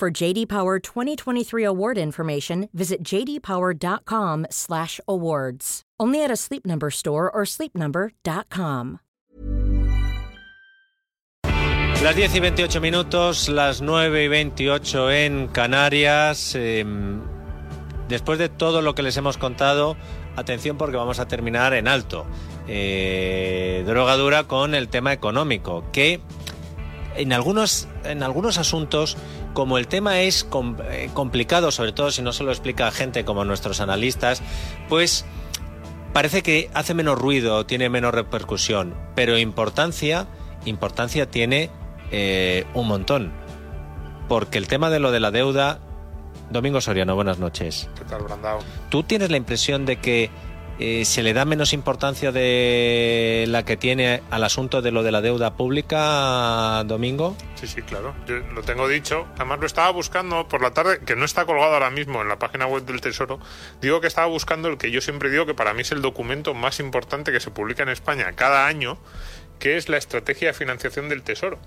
For JD Power 2023 award information, visit jdpower.com/awards. Only at a Sleep Number store or sleepnumber.com. Las 10 y 28 minutos, las 9 y 28 en Canarias. Eh, después de todo lo que les hemos contado, atención porque vamos a terminar en alto. Eh, drogadura con el tema económico, que en algunos, en algunos asuntos, como el tema es eh, complicado, sobre todo si no se lo explica a gente como nuestros analistas, pues parece que hace menos ruido, tiene menos repercusión, pero importancia, importancia tiene eh, un montón. Porque el tema de lo de la deuda, Domingo Soriano, buenas noches. ¿Qué tal, Brandao? ¿Tú tienes la impresión de que eh, se le da menos importancia de la que tiene al asunto de lo de la deuda pública, Domingo? Sí, sí, claro. Yo lo tengo dicho. Además lo estaba buscando por la tarde, que no está colgado ahora mismo en la página web del Tesoro. Digo que estaba buscando el que yo siempre digo que para mí es el documento más importante que se publica en España cada año, que es la estrategia de financiación del Tesoro.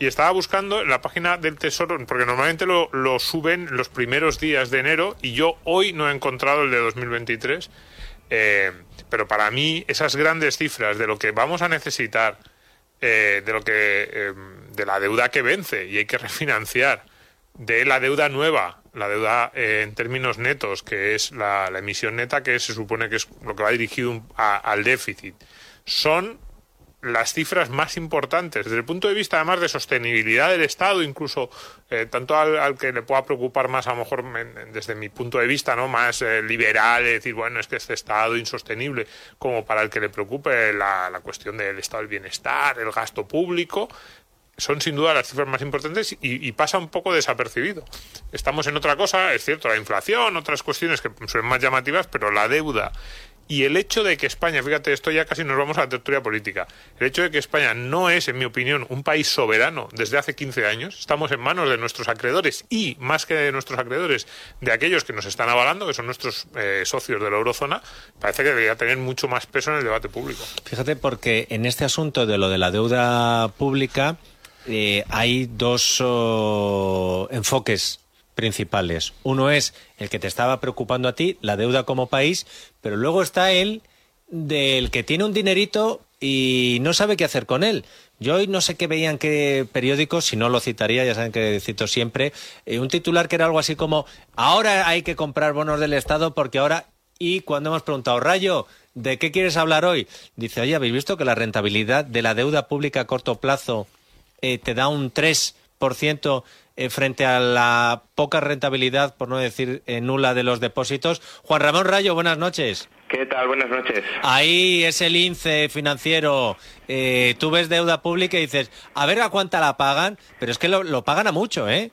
Y estaba buscando en la página del Tesoro, porque normalmente lo, lo suben los primeros días de enero y yo hoy no he encontrado el de 2023 eh, pero para mí esas grandes cifras de lo que vamos a necesitar, eh, de lo que eh, de la deuda que vence y hay que refinanciar, de la deuda nueva, la deuda en términos netos, que es la, emisión neta, que se supone que es lo que va dirigido al déficit, son las cifras más importantes desde el punto de vista además de sostenibilidad del Estado, incluso eh, tanto al, que le pueda preocupar más a lo mejor desde mi punto de vista no más eh, liberal, decir bueno es que este Estado insostenible, como para el que le preocupe la, la cuestión del Estado del bienestar, el gasto público, son sin duda las cifras más importantes y, y, pasa un poco desapercibido. Estamos en otra cosa, es cierto, la inflación, otras cuestiones que son más llamativas, pero la deuda y el hecho de que España, fíjate, esto ya casi nos vamos a la tertulia política, el hecho de que España no es, en mi opinión, un país soberano desde hace 15 años, estamos en manos de nuestros acreedores y, más que de nuestros acreedores, de aquellos que nos están avalando, que son nuestros eh, socios de la eurozona, parece que debería tener mucho más peso en el debate público. Fíjate, porque en este asunto de lo de la deuda pública eh, hay dos oh, enfoques principales. Uno es el que te estaba preocupando a ti, la deuda como país, pero luego está el del que tiene un dinerito y no sabe qué hacer con él. Yo hoy no sé qué veían qué periódicos, si no lo citaría, ya saben que cito siempre, eh, un titular que era algo así como, ahora hay que comprar bonos del Estado porque ahora, y cuando hemos preguntado, Rayo, ¿de qué quieres hablar hoy? Dice, oye, ¿habéis visto que la rentabilidad de la deuda pública a corto plazo eh, te da un 3% eh, frente a la poca rentabilidad, por no decir eh, nula, de los depósitos. Juan Ramón Rayo, buenas noches. ¿Qué tal? Buenas noches. Ahí es el INCE financiero. Eh, tú ves deuda pública y dices, a ver a cuánta la pagan, pero es que lo, lo pagan a mucho, ¿eh?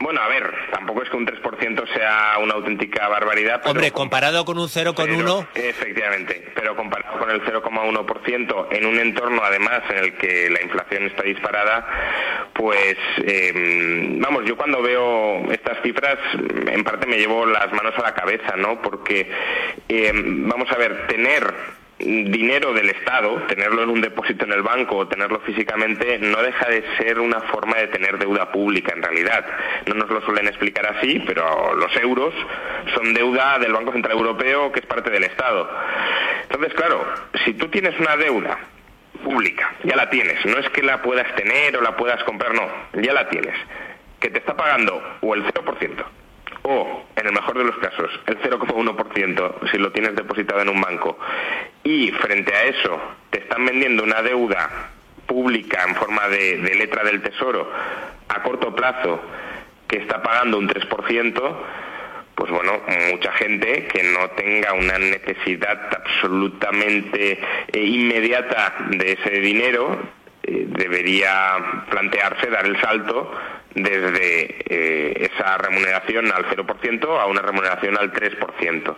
Bueno, a ver, tampoco es que un 3% sea una auténtica barbaridad. Hombre, comparado con un 0,1... Efectivamente, pero comparado con el 0,1% en un entorno además en el que la inflación está disparada, pues em, vamos, yo cuando veo estas cifras en parte me llevo las manos a la cabeza, ¿no? Porque em, vamos a ver, tener dinero del Estado, tenerlo en un depósito en el banco o tenerlo físicamente, no deja de ser una forma de tener deuda pública en realidad. No nos lo suelen explicar así, pero los euros son deuda del Banco Central Europeo que es parte del Estado. Entonces, claro, si tú tienes una deuda pública, ya la tienes, no es que la puedas tener o la puedas comprar, no, ya la tienes, que te está pagando o el 0%, o, en el mejor de los casos, el 0,1% si lo tienes depositado en un banco, y frente a eso te están vendiendo una deuda pública en forma de, letra del Tesoro a corto plazo que está pagando un 3%, pues bueno, mucha gente que no tenga una necesidad absolutamente eh, inmediata de ese dinero eh, debería plantearse dar el salto desde eh, esa remuneración al 0% a una remuneración al 3%.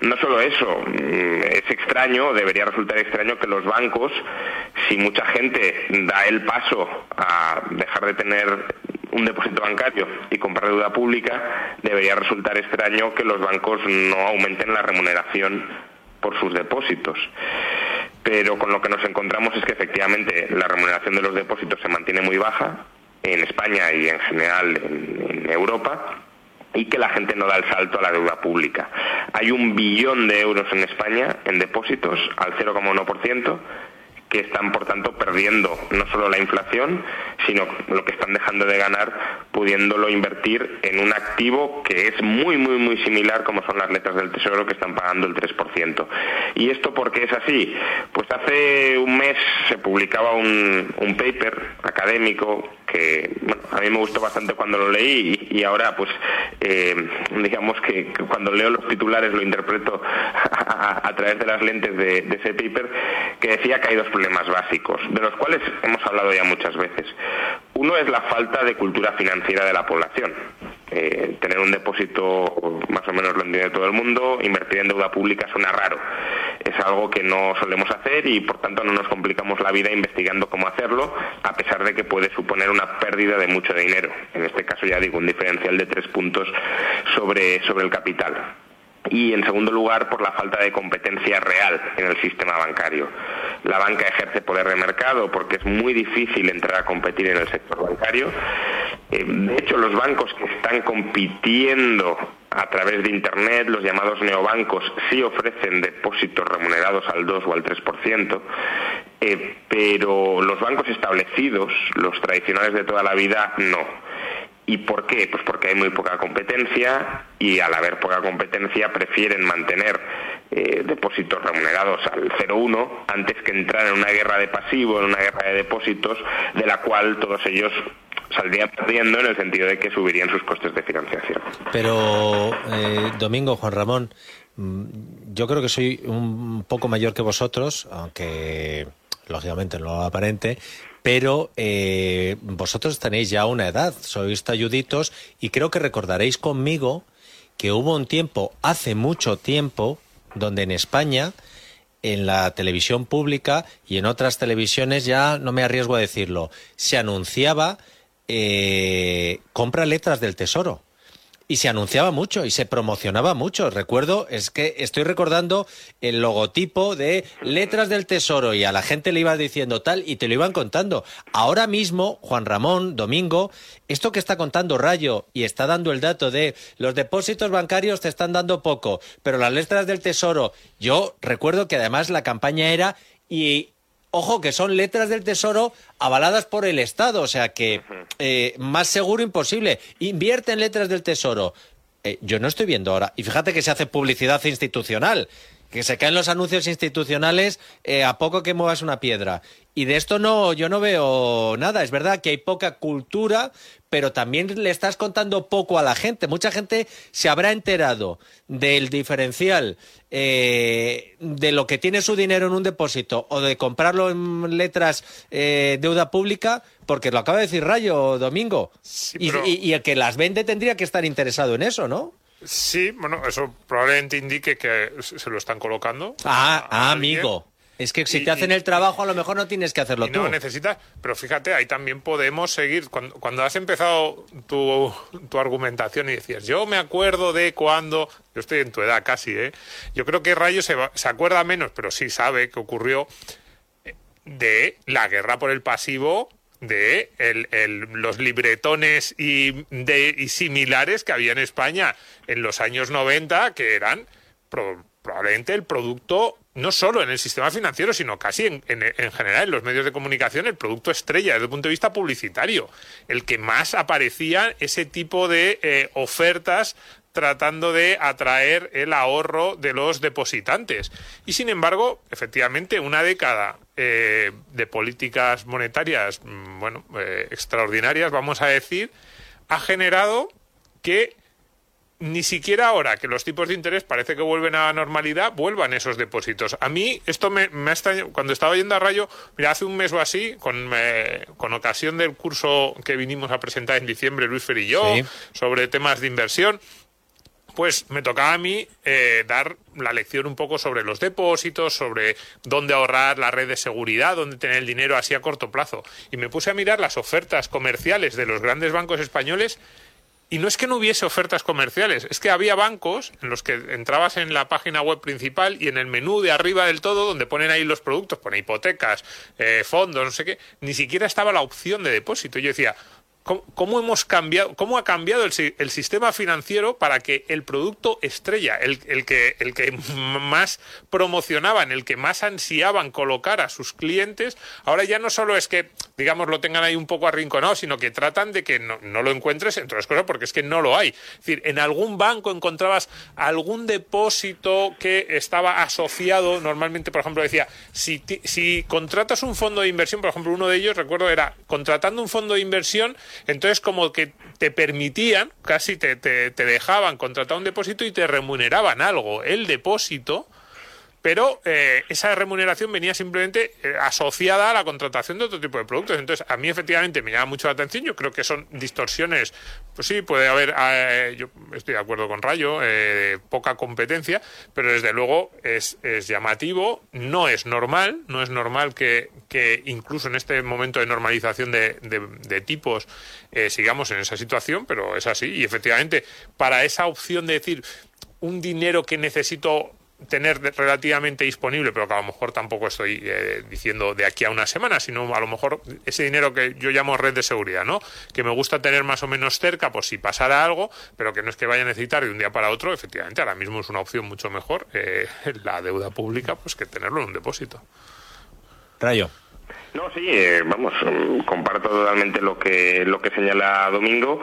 No solo eso, mm, es extraño, debería resultar extraño que los bancos, si mucha gente da el paso a dejar de tener un depósito bancario y comprar deuda pública, debería resultar extraño que los bancos no aumenten la remuneración por sus depósitos. Pero con lo que nos encontramos es que efectivamente la remuneración de los depósitos se mantiene muy baja en España y en general en, Europa y que la gente no da el salto a la deuda pública. Hay un billón de euros en España en depósitos al 0,1% que están, por tanto, perdiendo no solo la inflación, sino lo que están dejando de ganar, pudiéndolo invertir en un activo que es muy, muy, muy similar, como son las letras del Tesoro, que están pagando el 3%. ¿Y esto por qué es así? Pues hace un mes se publicaba un, un paper académico que bueno, a mí me gustó bastante cuando lo leí y, ahora pues eh, digamos que, cuando leo los titulares lo interpreto a, través de las lentes de, ese paper que decía que hay dos problemas básicos, de los cuales hemos hablado ya muchas veces. Uno es la falta de cultura financiera de la población. Eh, tener un depósito más o menos lo entiende todo el mundo, invertir en deuda pública suena raro. Es algo que no solemos hacer y por tanto no nos complicamos la vida investigando cómo hacerlo, a pesar de que puede suponer una pérdida de mucho dinero. En este caso ya digo un diferencial de tres puntos sobre, sobre el capital y en segundo lugar por la falta de competencia real en el sistema bancario. La banca ejerce poder de mercado porque es muy difícil entrar a competir en el sector bancario. Eh, de hecho, los bancos que están compitiendo a través de Internet, los llamados neobancos, sí ofrecen depósitos remunerados al 2 o al 3%, eh, pero los bancos establecidos, los tradicionales de toda la vida, no. ¿Y por qué? Pues porque hay muy poca competencia y al haber poca competencia prefieren mantener eh, depósitos remunerados al 0,1 antes que entrar en una guerra de pasivo, en una guerra de depósitos, de la cual todos ellos saldrían perdiendo en el sentido de que subirían sus costes de financiación. Pero, eh, Domingo, Juan Ramón, mm, yo creo que soy un poco mayor que vosotros, aunque lógicamente no aparente, pero eh, vosotros tenéis ya una edad, sois talluditos y creo que recordaréis conmigo que hubo un tiempo, hace mucho tiempo, donde en España, en la televisión pública y en otras televisiones, ya no me arriesgo a decirlo, se anunciaba eh, compra letras del tesoro y se anunciaba mucho y se promocionaba mucho. Recuerdo, es que estoy recordando el logotipo de letras del tesoro y a la gente le iba diciendo tal y te lo iban contando. Ahora mismo, Juan Ramón, Domingo, esto que está contando Rayo y está dando el dato de los depósitos bancarios te están dando poco, pero las letras del tesoro, yo recuerdo que además la campaña era y ojo, que son letras del Tesoro avaladas por el Estado, o sea que eh, más seguro imposible. Invierte en letras del Tesoro. Eh, yo no estoy viendo ahora. Y fíjate que se hace publicidad institucional, que se caen los anuncios institucionales eh, a poco que muevas una piedra. Y de esto no, yo no veo nada. Es verdad que hay poca cultura, pero también le estás contando poco a la gente. Mucha gente se habrá enterado del diferencial eh, de lo que tiene su dinero en un depósito o de comprarlo en letras eh, deuda pública, porque lo acaba de decir Rayo Domingo. y, el que las vende tendría que estar interesado en eso, ¿no? Sí, bueno, eso probablemente indique que se lo están colocando. Ah, ah amigo. Es que si te hacen el trabajo, a lo mejor no tienes que hacerlo tú. No necesitas, pero fíjate, ahí también podemos seguir. Cuando, has empezado tu, tu, argumentación y decías, yo me acuerdo de cuando. Yo estoy en tu edad casi, ¿eh? Yo creo que Rayo se, se acuerda menos, pero sí sabe que ocurrió de la guerra por el pasivo de el, los libretones y, de, y similares que había en España en los años 90, que eran probablemente el producto no solo en el sistema financiero, sino casi en, general en los medios de comunicación, el producto estrella desde el punto de vista publicitario, el que más aparecía ese tipo de eh, ofertas tratando de atraer el ahorro de los depositantes. Y sin embargo, efectivamente, una década eh, de políticas monetarias, mm, bueno, eh, extraordinarias, vamos a decir, ha generado que ni siquiera ahora que los tipos de interés parece que vuelven a la normalidad, vuelvan esos depósitos. A mí esto me, me ha extrañado. Cuando estaba yendo a Rayo, mira, hace un mes o así, con, eh, con ocasión del curso que vinimos a presentar en diciembre, Luis Fer y yo, Sí. sobre temas de inversión, pues me tocaba a mí eh, dar la lección un poco sobre los depósitos, sobre dónde ahorrar la red de seguridad, dónde tener el dinero así a corto plazo. Y me puse a mirar las ofertas comerciales de los grandes bancos españoles y no es que no hubiese ofertas comerciales, es que había bancos en los que entrabas en la página web principal y en el menú de arriba del todo, donde ponen ahí los productos, pone hipotecas, eh, fondos, no sé qué, ni siquiera estaba la opción de depósito. Yo decía, ¿cómo, hemos cambiado, cómo ha cambiado el, el sistema financiero para que el producto estrella, el, que, el que más promocionaban, el que más ansiaban colocar a sus clientes, ahora ya no solo es que, digamos, lo tengan ahí un poco arrinconado, sino que tratan de que no, no lo encuentres, entre otras cosas, porque es que no lo hay. Es decir, en algún banco encontrabas algún depósito que estaba asociado, normalmente, por ejemplo, decía, si, si contratas un fondo de inversión, por ejemplo, uno de ellos, recuerdo, era contratando un fondo de inversión, entonces como que te permitían, casi te, te, te dejaban contratar un depósito y te remuneraban algo, el depósito, pero eh, esa remuneración venía simplemente eh, asociada a la contratación de otro tipo de productos. Entonces, a mí efectivamente me llama mucho la atención. Yo creo que son distorsiones. Pues sí, puede haber, eh, yo estoy de acuerdo con Rayo, poca competencia, pero desde luego es, llamativo, no es normal, no es normal que, incluso en este momento de normalización de, de- tipos sigamos en esa situación, pero es así. Y efectivamente, para esa opción de decir un dinero que necesito tener relativamente disponible, pero que a lo mejor tampoco estoy eh, diciendo de aquí a una semana, sino a lo mejor ese dinero que yo llamo red de seguridad, ¿no? Que me gusta tener más o menos cerca, por si pasara algo, pero que no es que vaya a necesitar de un día para otro, efectivamente, ahora mismo es una opción mucho mejor eh, la deuda pública, pues que tenerlo en un depósito. Rayo. No, sí, eh, vamos, mm, comparto totalmente lo que lo que señala Domingo.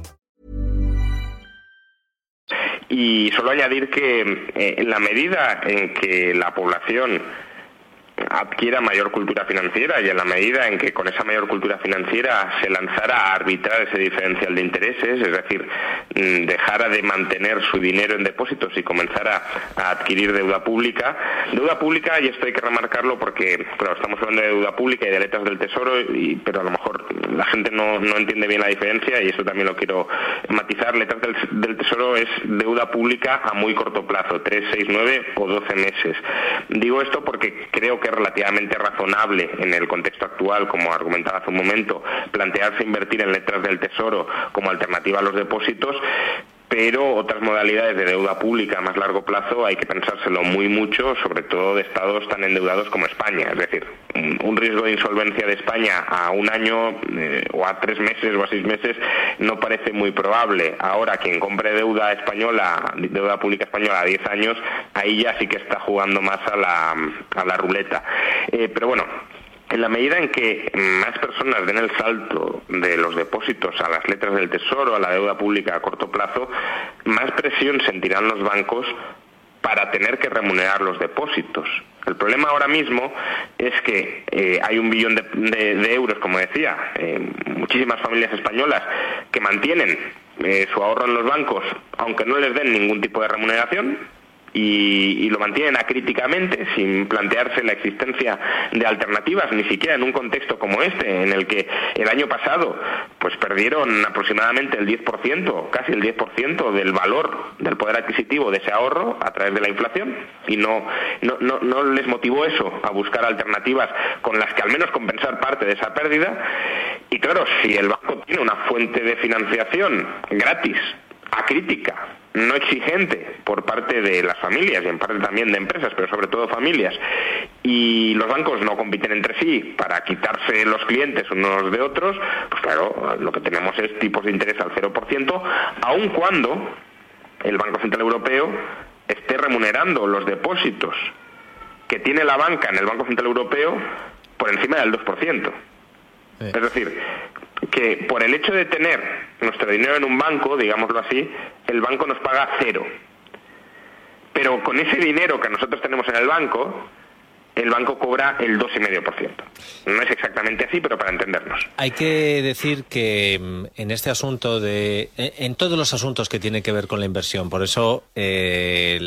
Y solo añadir que eh, en la medida en que la población adquiera mayor cultura financiera y en la medida en que con esa mayor cultura financiera se lanzara a arbitrar ese diferencial de intereses, es decir, mm, dejara de mantener su dinero en depósitos y comenzara a adquirir deuda pública. Deuda pública, y esto hay que remarcarlo porque, claro, estamos hablando de deuda pública y de letras del tesoro, y, pero a lo mejor la gente no, no entiende bien la diferencia y eso también lo quiero matizar. Letras del, del tesoro es deuda pública a muy corto plazo, 3, 6, 9 o 12 meses. Digo esto porque creo que relativamente razonable en el contexto actual, como argumentaba hace un momento, plantearse invertir en letras del tesoro como alternativa a los depósitos, pero otras modalidades de deuda pública a más largo plazo hay que pensárselo muy mucho, sobre todo de estados tan endeudados como España. Es decir, un riesgo de insolvencia de España a un año eh, o a tres meses o a seis meses no parece muy probable. Ahora, quien compre deuda española, deuda pública española a 10 años, ahí ya sí que está jugando más a la, a la ruleta. Eh, pero bueno, en la medida en que más personas den el salto de los depósitos a las letras del tesoro, a la deuda pública a corto plazo, más presión sentirán los bancos para tener que remunerar los depósitos. El problema ahora mismo es que eh, hay un billón de, euros, como decía, eh, muchísimas familias españolas que mantienen eh, su ahorro en los bancos, aunque no les den ningún tipo de remuneración, y, lo mantienen acríticamente sin plantearse la existencia de alternativas, ni siquiera en un contexto como este, en el que el año pasado pues perdieron aproximadamente el 10%, casi el 10% del valor del poder adquisitivo de ese ahorro a través de la inflación y no, no, no, no les motivó eso a buscar alternativas con las que al menos compensar parte de esa pérdida. Y claro, si el banco tiene una fuente de financiación gratis, acrítica, no exigente por parte de las familias y en parte también de empresas, pero sobre todo familias, y los bancos no compiten entre sí para quitarse los clientes unos de otros, pues claro, lo que tenemos es tipos de interés al 0%, aun cuando el Banco Central Europeo esté remunerando los depósitos que tiene la banca en el Banco Central Europeo por encima del 2%. Es decir, que por el hecho de tener nuestro dinero en un banco, digámoslo así, el banco nos paga cero. Pero con ese dinero que nosotros tenemos en el banco, el banco cobra el 2,5%. No es exactamente así, pero para entendernos. Hay que decir que mm, en este asunto de, en todos los asuntos que tienen que ver con la inversión, por eso eh,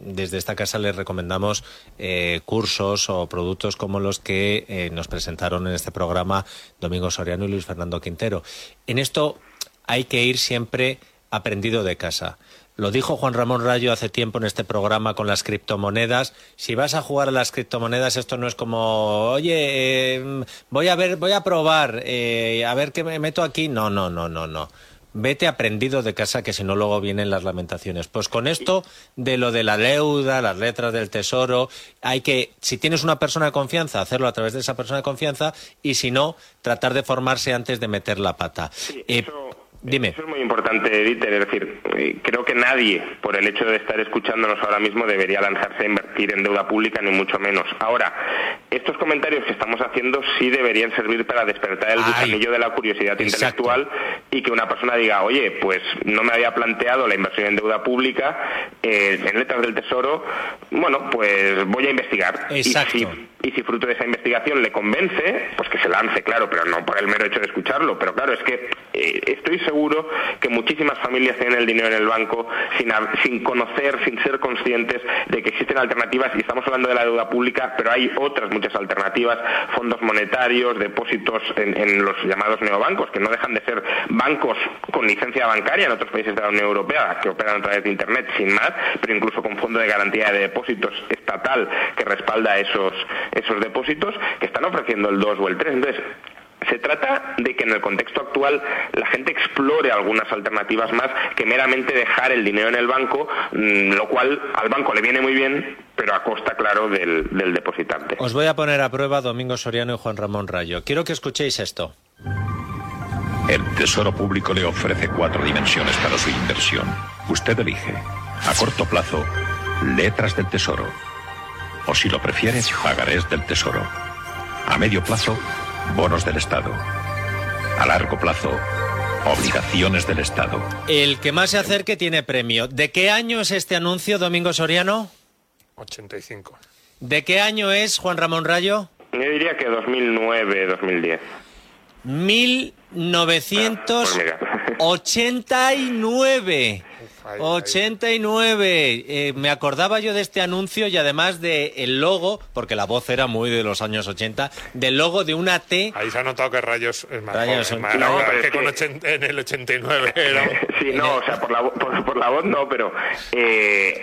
desde esta casa les recomendamos eh, cursos o productos como los que eh, nos presentaron en este programa Domingo Soriano y Luis Fernando Quintero. En esto hay que ir siempre aprendido de casa. Lo dijo Juan Ramón Rayo hace tiempo en este programa con las criptomonedas. Si vas a jugar a las criptomonedas, esto no es como, oye, em, voy a ver, voy a probar, eh, a ver qué me meto aquí. No, no, no, no, no. Vete aprendido de casa que si no luego vienen las lamentaciones. Pues con esto de lo de la deuda, las letras del tesoro, hay que, si tienes una persona de confianza, hacerlo a través de esa persona de confianza y si no, tratar de formarse antes de meter la pata. Eh, Dime. Eso es muy importante, Dieter. Es decir, eh, creo que nadie, por el hecho de estar escuchándonos ahora mismo, debería lanzarse a invertir en deuda pública, ni mucho menos. Ahora, estos comentarios que estamos haciendo sí deberían servir para despertar el gusanillo de la curiosidad intelectual y que una persona diga, oye, pues no me había planteado la inversión en deuda pública, eh, en letras del Tesoro, bueno, pues voy a investigar. Exacto y si fruto de esa investigación le convence, pues que se lance, claro, pero no por el mero hecho de escucharlo. Pero claro, es que eh, estoy seguro que muchísimas familias tienen el dinero en el banco sin, sin conocer, sin ser conscientes de que existen alternativas, y estamos hablando de la deuda pública, pero hay otras muchas alternativas, fondos monetarios, depósitos en, los llamados neobancos, que no dejan de ser bancos con licencia bancaria en otros países de la Unión Europea, que operan a través de Internet sin más, pero incluso con fondo de garantía de depósitos estatal que respalda esos esos depósitos que están ofreciendo el 2 o el 3. Entonces, se trata de que en el contexto actual la gente explore algunas alternativas más que meramente dejar el dinero en el banco, mm, lo cual al banco le viene muy bien, pero a costa, claro, del, del depositante. Os voy a poner a prueba Domingo Soriano y Juan Ramón Rayo. Quiero que escuchéis esto. El Tesoro Público le ofrece cuatro dimensiones para su inversión. Usted elige. A corto plazo, letras del Tesoro o si lo prefiere, pagarés del Tesoro. A medio plazo, bonos del Estado. A largo plazo, obligaciones del Estado. El que más se acerque tiene premio. ¿De qué año es este anuncio, Domingo Soriano? 85. ¿De qué año es, Juan Ramón Rayo? Yo diría que 2009, 2010. 1989. 89. Eh, me acordaba yo de este anuncio y además del el logo, porque la voz era muy de los años 80, del logo de una T. Ahí se ha notado que Rayos es más, que, con en el 89 Sí, no, o sea, por la, por, la voz no, pero eh,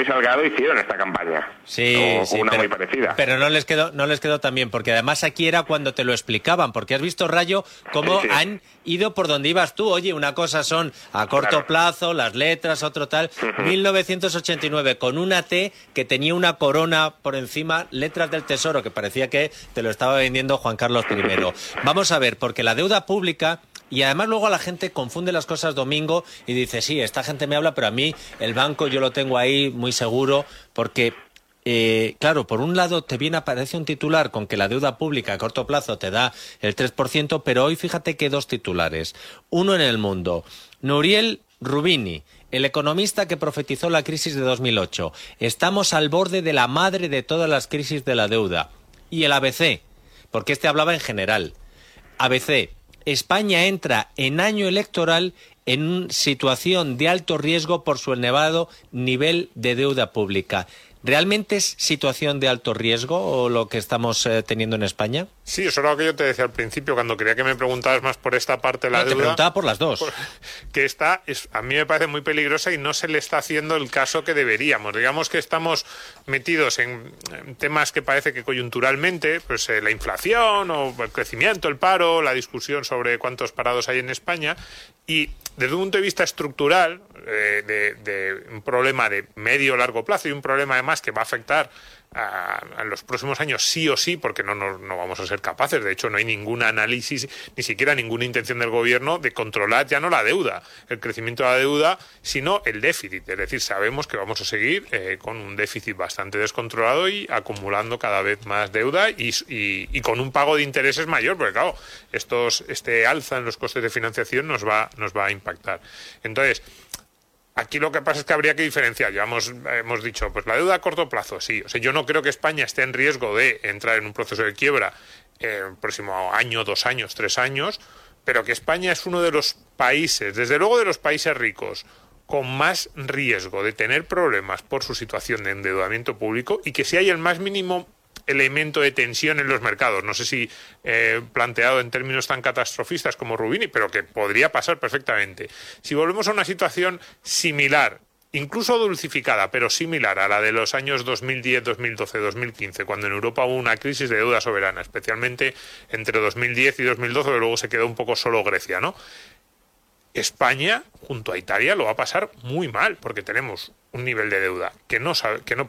Y Salgado hicieron esta campaña. Sí, sí una pero, muy parecida. Pero no les quedó, no les quedó tan bien, porque además aquí era cuando te lo explicaban, porque has visto, Rayo, cómo han ido por donde ibas tú. Oye, una cosa son a corto plazo, las letras, otro tal. 1989, con una T que tenía una corona por encima, letras del tesoro, que parecía que te lo estaba vendiendo Juan Carlos I. Vamos a ver, porque la deuda pública y además luego la gente confunde las cosas domingo y dice, sí, esta gente me habla, pero a mí el banco yo lo tengo ahí muy seguro porque eh, claro, por un lado te viene aparece un titular con que la deuda pública a corto plazo te da el 3%, pero hoy fíjate que dos titulares. Uno en el mundo. Nuriel Rubini, el economista que profetizó la crisis de 2008. Estamos al borde de la madre de todas las crisis de la deuda. Y el ABC, porque este hablaba en general. ABC, España entra en año electoral en situación de alto riesgo por su elevado nivel de deuda pública. ¿Realmente es situación de alto riesgo o lo que estamos eh, teniendo en España? Sí, eso era lo que yo te decía al principio, cuando quería que me preguntabas más por esta parte de la no, deuda. Te preguntaba por las dos. Que está, es, a mí me parece muy peligrosa y no se le está haciendo el caso que deberíamos. Digamos que estamos metidos en, en temas que parece que coyunturalmente, pues eh, la inflación o el crecimiento, el paro, la discusión sobre cuántos parados hay en España y desde un punto de vista estructural, eh, de, de, un problema de medio o largo plazo y un problema además que va a afectar a, los próximos años sí o sí, porque no, no, no, vamos a ser capaces. De hecho, no hay ningún análisis, ni siquiera ninguna intención del gobierno de controlar ya no la deuda, el crecimiento de la deuda, sino el déficit. Es decir, sabemos que vamos a seguir eh, con un déficit bastante descontrolado y acumulando cada vez más deuda y, y, y, con un pago de intereses mayor, porque claro, estos, este alza en los costes de financiación nos va, nos va a impactar. Entonces, Aquí lo que pasa es que habría que diferenciar. Ya hemos, dicho, pues la deuda a corto plazo, sí. O sea, yo no creo que España esté en riesgo de entrar en un proceso de quiebra eh, el próximo año, dos años, tres años, pero que España es uno de los países, desde luego de los países ricos, con más riesgo de tener problemas por su situación de endeudamiento público y que si hay el más mínimo elemento de tensión en los mercados. No sé si eh, planteado en términos tan catastrofistas como Rubini, pero que podría pasar perfectamente. Si volvemos a una situación similar, incluso dulcificada, pero similar a la de los años 2010, 2012, 2015, cuando en Europa hubo una crisis de deuda soberana, especialmente entre 2010 y 2012, pero luego se quedó un poco solo Grecia, ¿no? España, junto a Italia, lo va a pasar muy mal, porque tenemos un nivel de deuda que no sabe, que no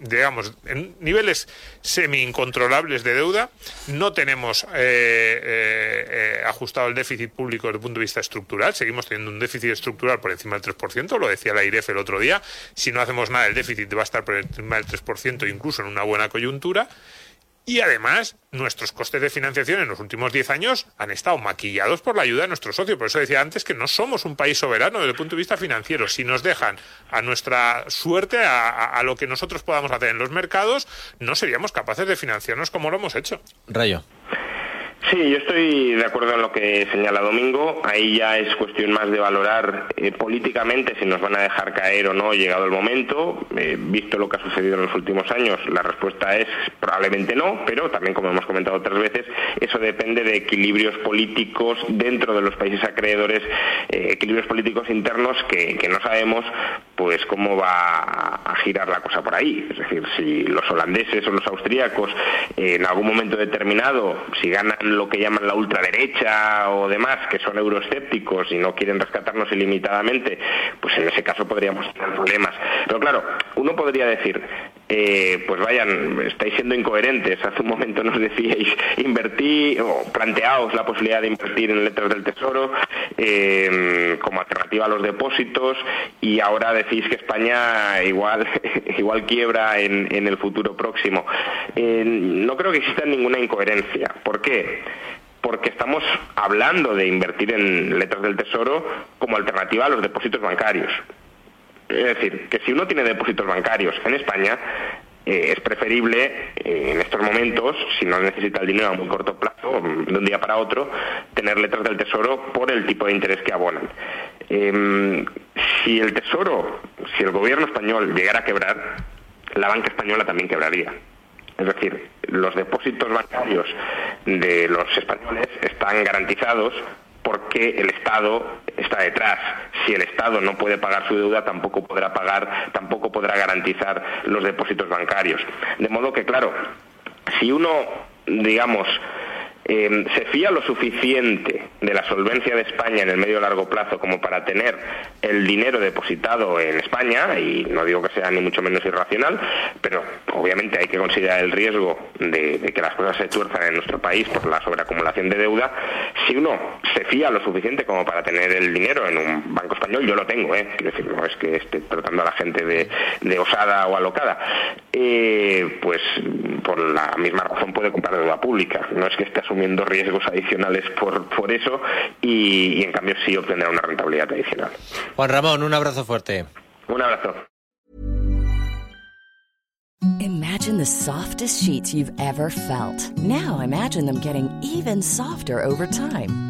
digamos, en niveles semi incontrolables de deuda, no tenemos eh, eh, eh, ajustado el déficit público desde el punto de vista estructural, seguimos teniendo un déficit estructural por encima del 3%, lo decía la IREF el otro día, si no hacemos nada el déficit va a estar por encima del 3%, incluso en una buena coyuntura, y además, nuestros costes de financiación en los últimos 10 años han estado maquillados por la ayuda de nuestros socios. Por eso decía antes que no somos un país soberano desde el punto de vista financiero. Si nos dejan a nuestra suerte, a, a lo que nosotros podamos hacer en los mercados, no seríamos capaces de financiarnos como lo hemos hecho. Rayo. Sí, yo estoy de acuerdo en lo que señala Domingo. Ahí ya es cuestión más de valorar eh, políticamente si nos van a dejar caer o no llegado el momento. Eh, visto lo que ha sucedido en los últimos años, la respuesta es probablemente no, pero también, como hemos comentado otras veces, eso depende de equilibrios políticos dentro de los países acreedores, eh, equilibrios políticos internos que, que, no sabemos pues cómo va a girar la cosa por ahí. Es decir, si los holandeses o los austríacos en algún momento determinado, si ganan lo que llaman la ultraderecha o demás, que son euroescépticos y no quieren rescatarnos ilimitadamente, pues en ese caso podríamos tener problemas. Pero claro, uno podría decir, eh, pues vayan, estáis siendo incoherentes. Hace un momento nos decíais invertir o planteaos la posibilidad de invertir en letras del tesoro eh, como alternativa a los depósitos y ahora decís que España igual igual quiebra en, en el futuro próximo. Eh, no creo que exista ninguna incoherencia. ¿Por qué? porque estamos hablando de invertir en letras del tesoro como alternativa a los depósitos bancarios. Es decir, que si uno tiene depósitos bancarios en España, eh, es preferible eh, en estos momentos, si no necesita el dinero a muy corto plazo, de un día para otro, tener letras del Tesoro por el tipo de interés que abonan. Eh, si el Tesoro, si el gobierno español llegara a quebrar, la banca española también quebraría. Es decir, los depósitos bancarios de los españoles están garantizados porque el Estado está detrás. Si el Estado no puede pagar su deuda, tampoco podrá pagar, tampoco podrá garantizar los depósitos bancarios. De modo que, claro, si uno, digamos, eh, se fía lo suficiente de la solvencia de España en el medio largo plazo como para tener el dinero depositado en España, y no digo que sea ni mucho menos irracional, pero obviamente hay que considerar el riesgo de, que las cosas se tuerzan en nuestro país por la sobreacumulación de deuda, si uno se fía lo suficiente como para tener el dinero en un banco español, yo lo tengo, ¿eh? quiero decir, no es que esté tratando a la gente de, osada o alocada, eh, pues por la misma razón puede comprar deuda pública. No es que esté asumiendo riesgos adicionales por, por eso y, y en cambio sí obtendrá una rentabilidad adicional. Juan Ramón, un abrazo fuerte. Un abrazo. Imagine the softest sheets you've ever felt. Now imagine them getting even softer over time.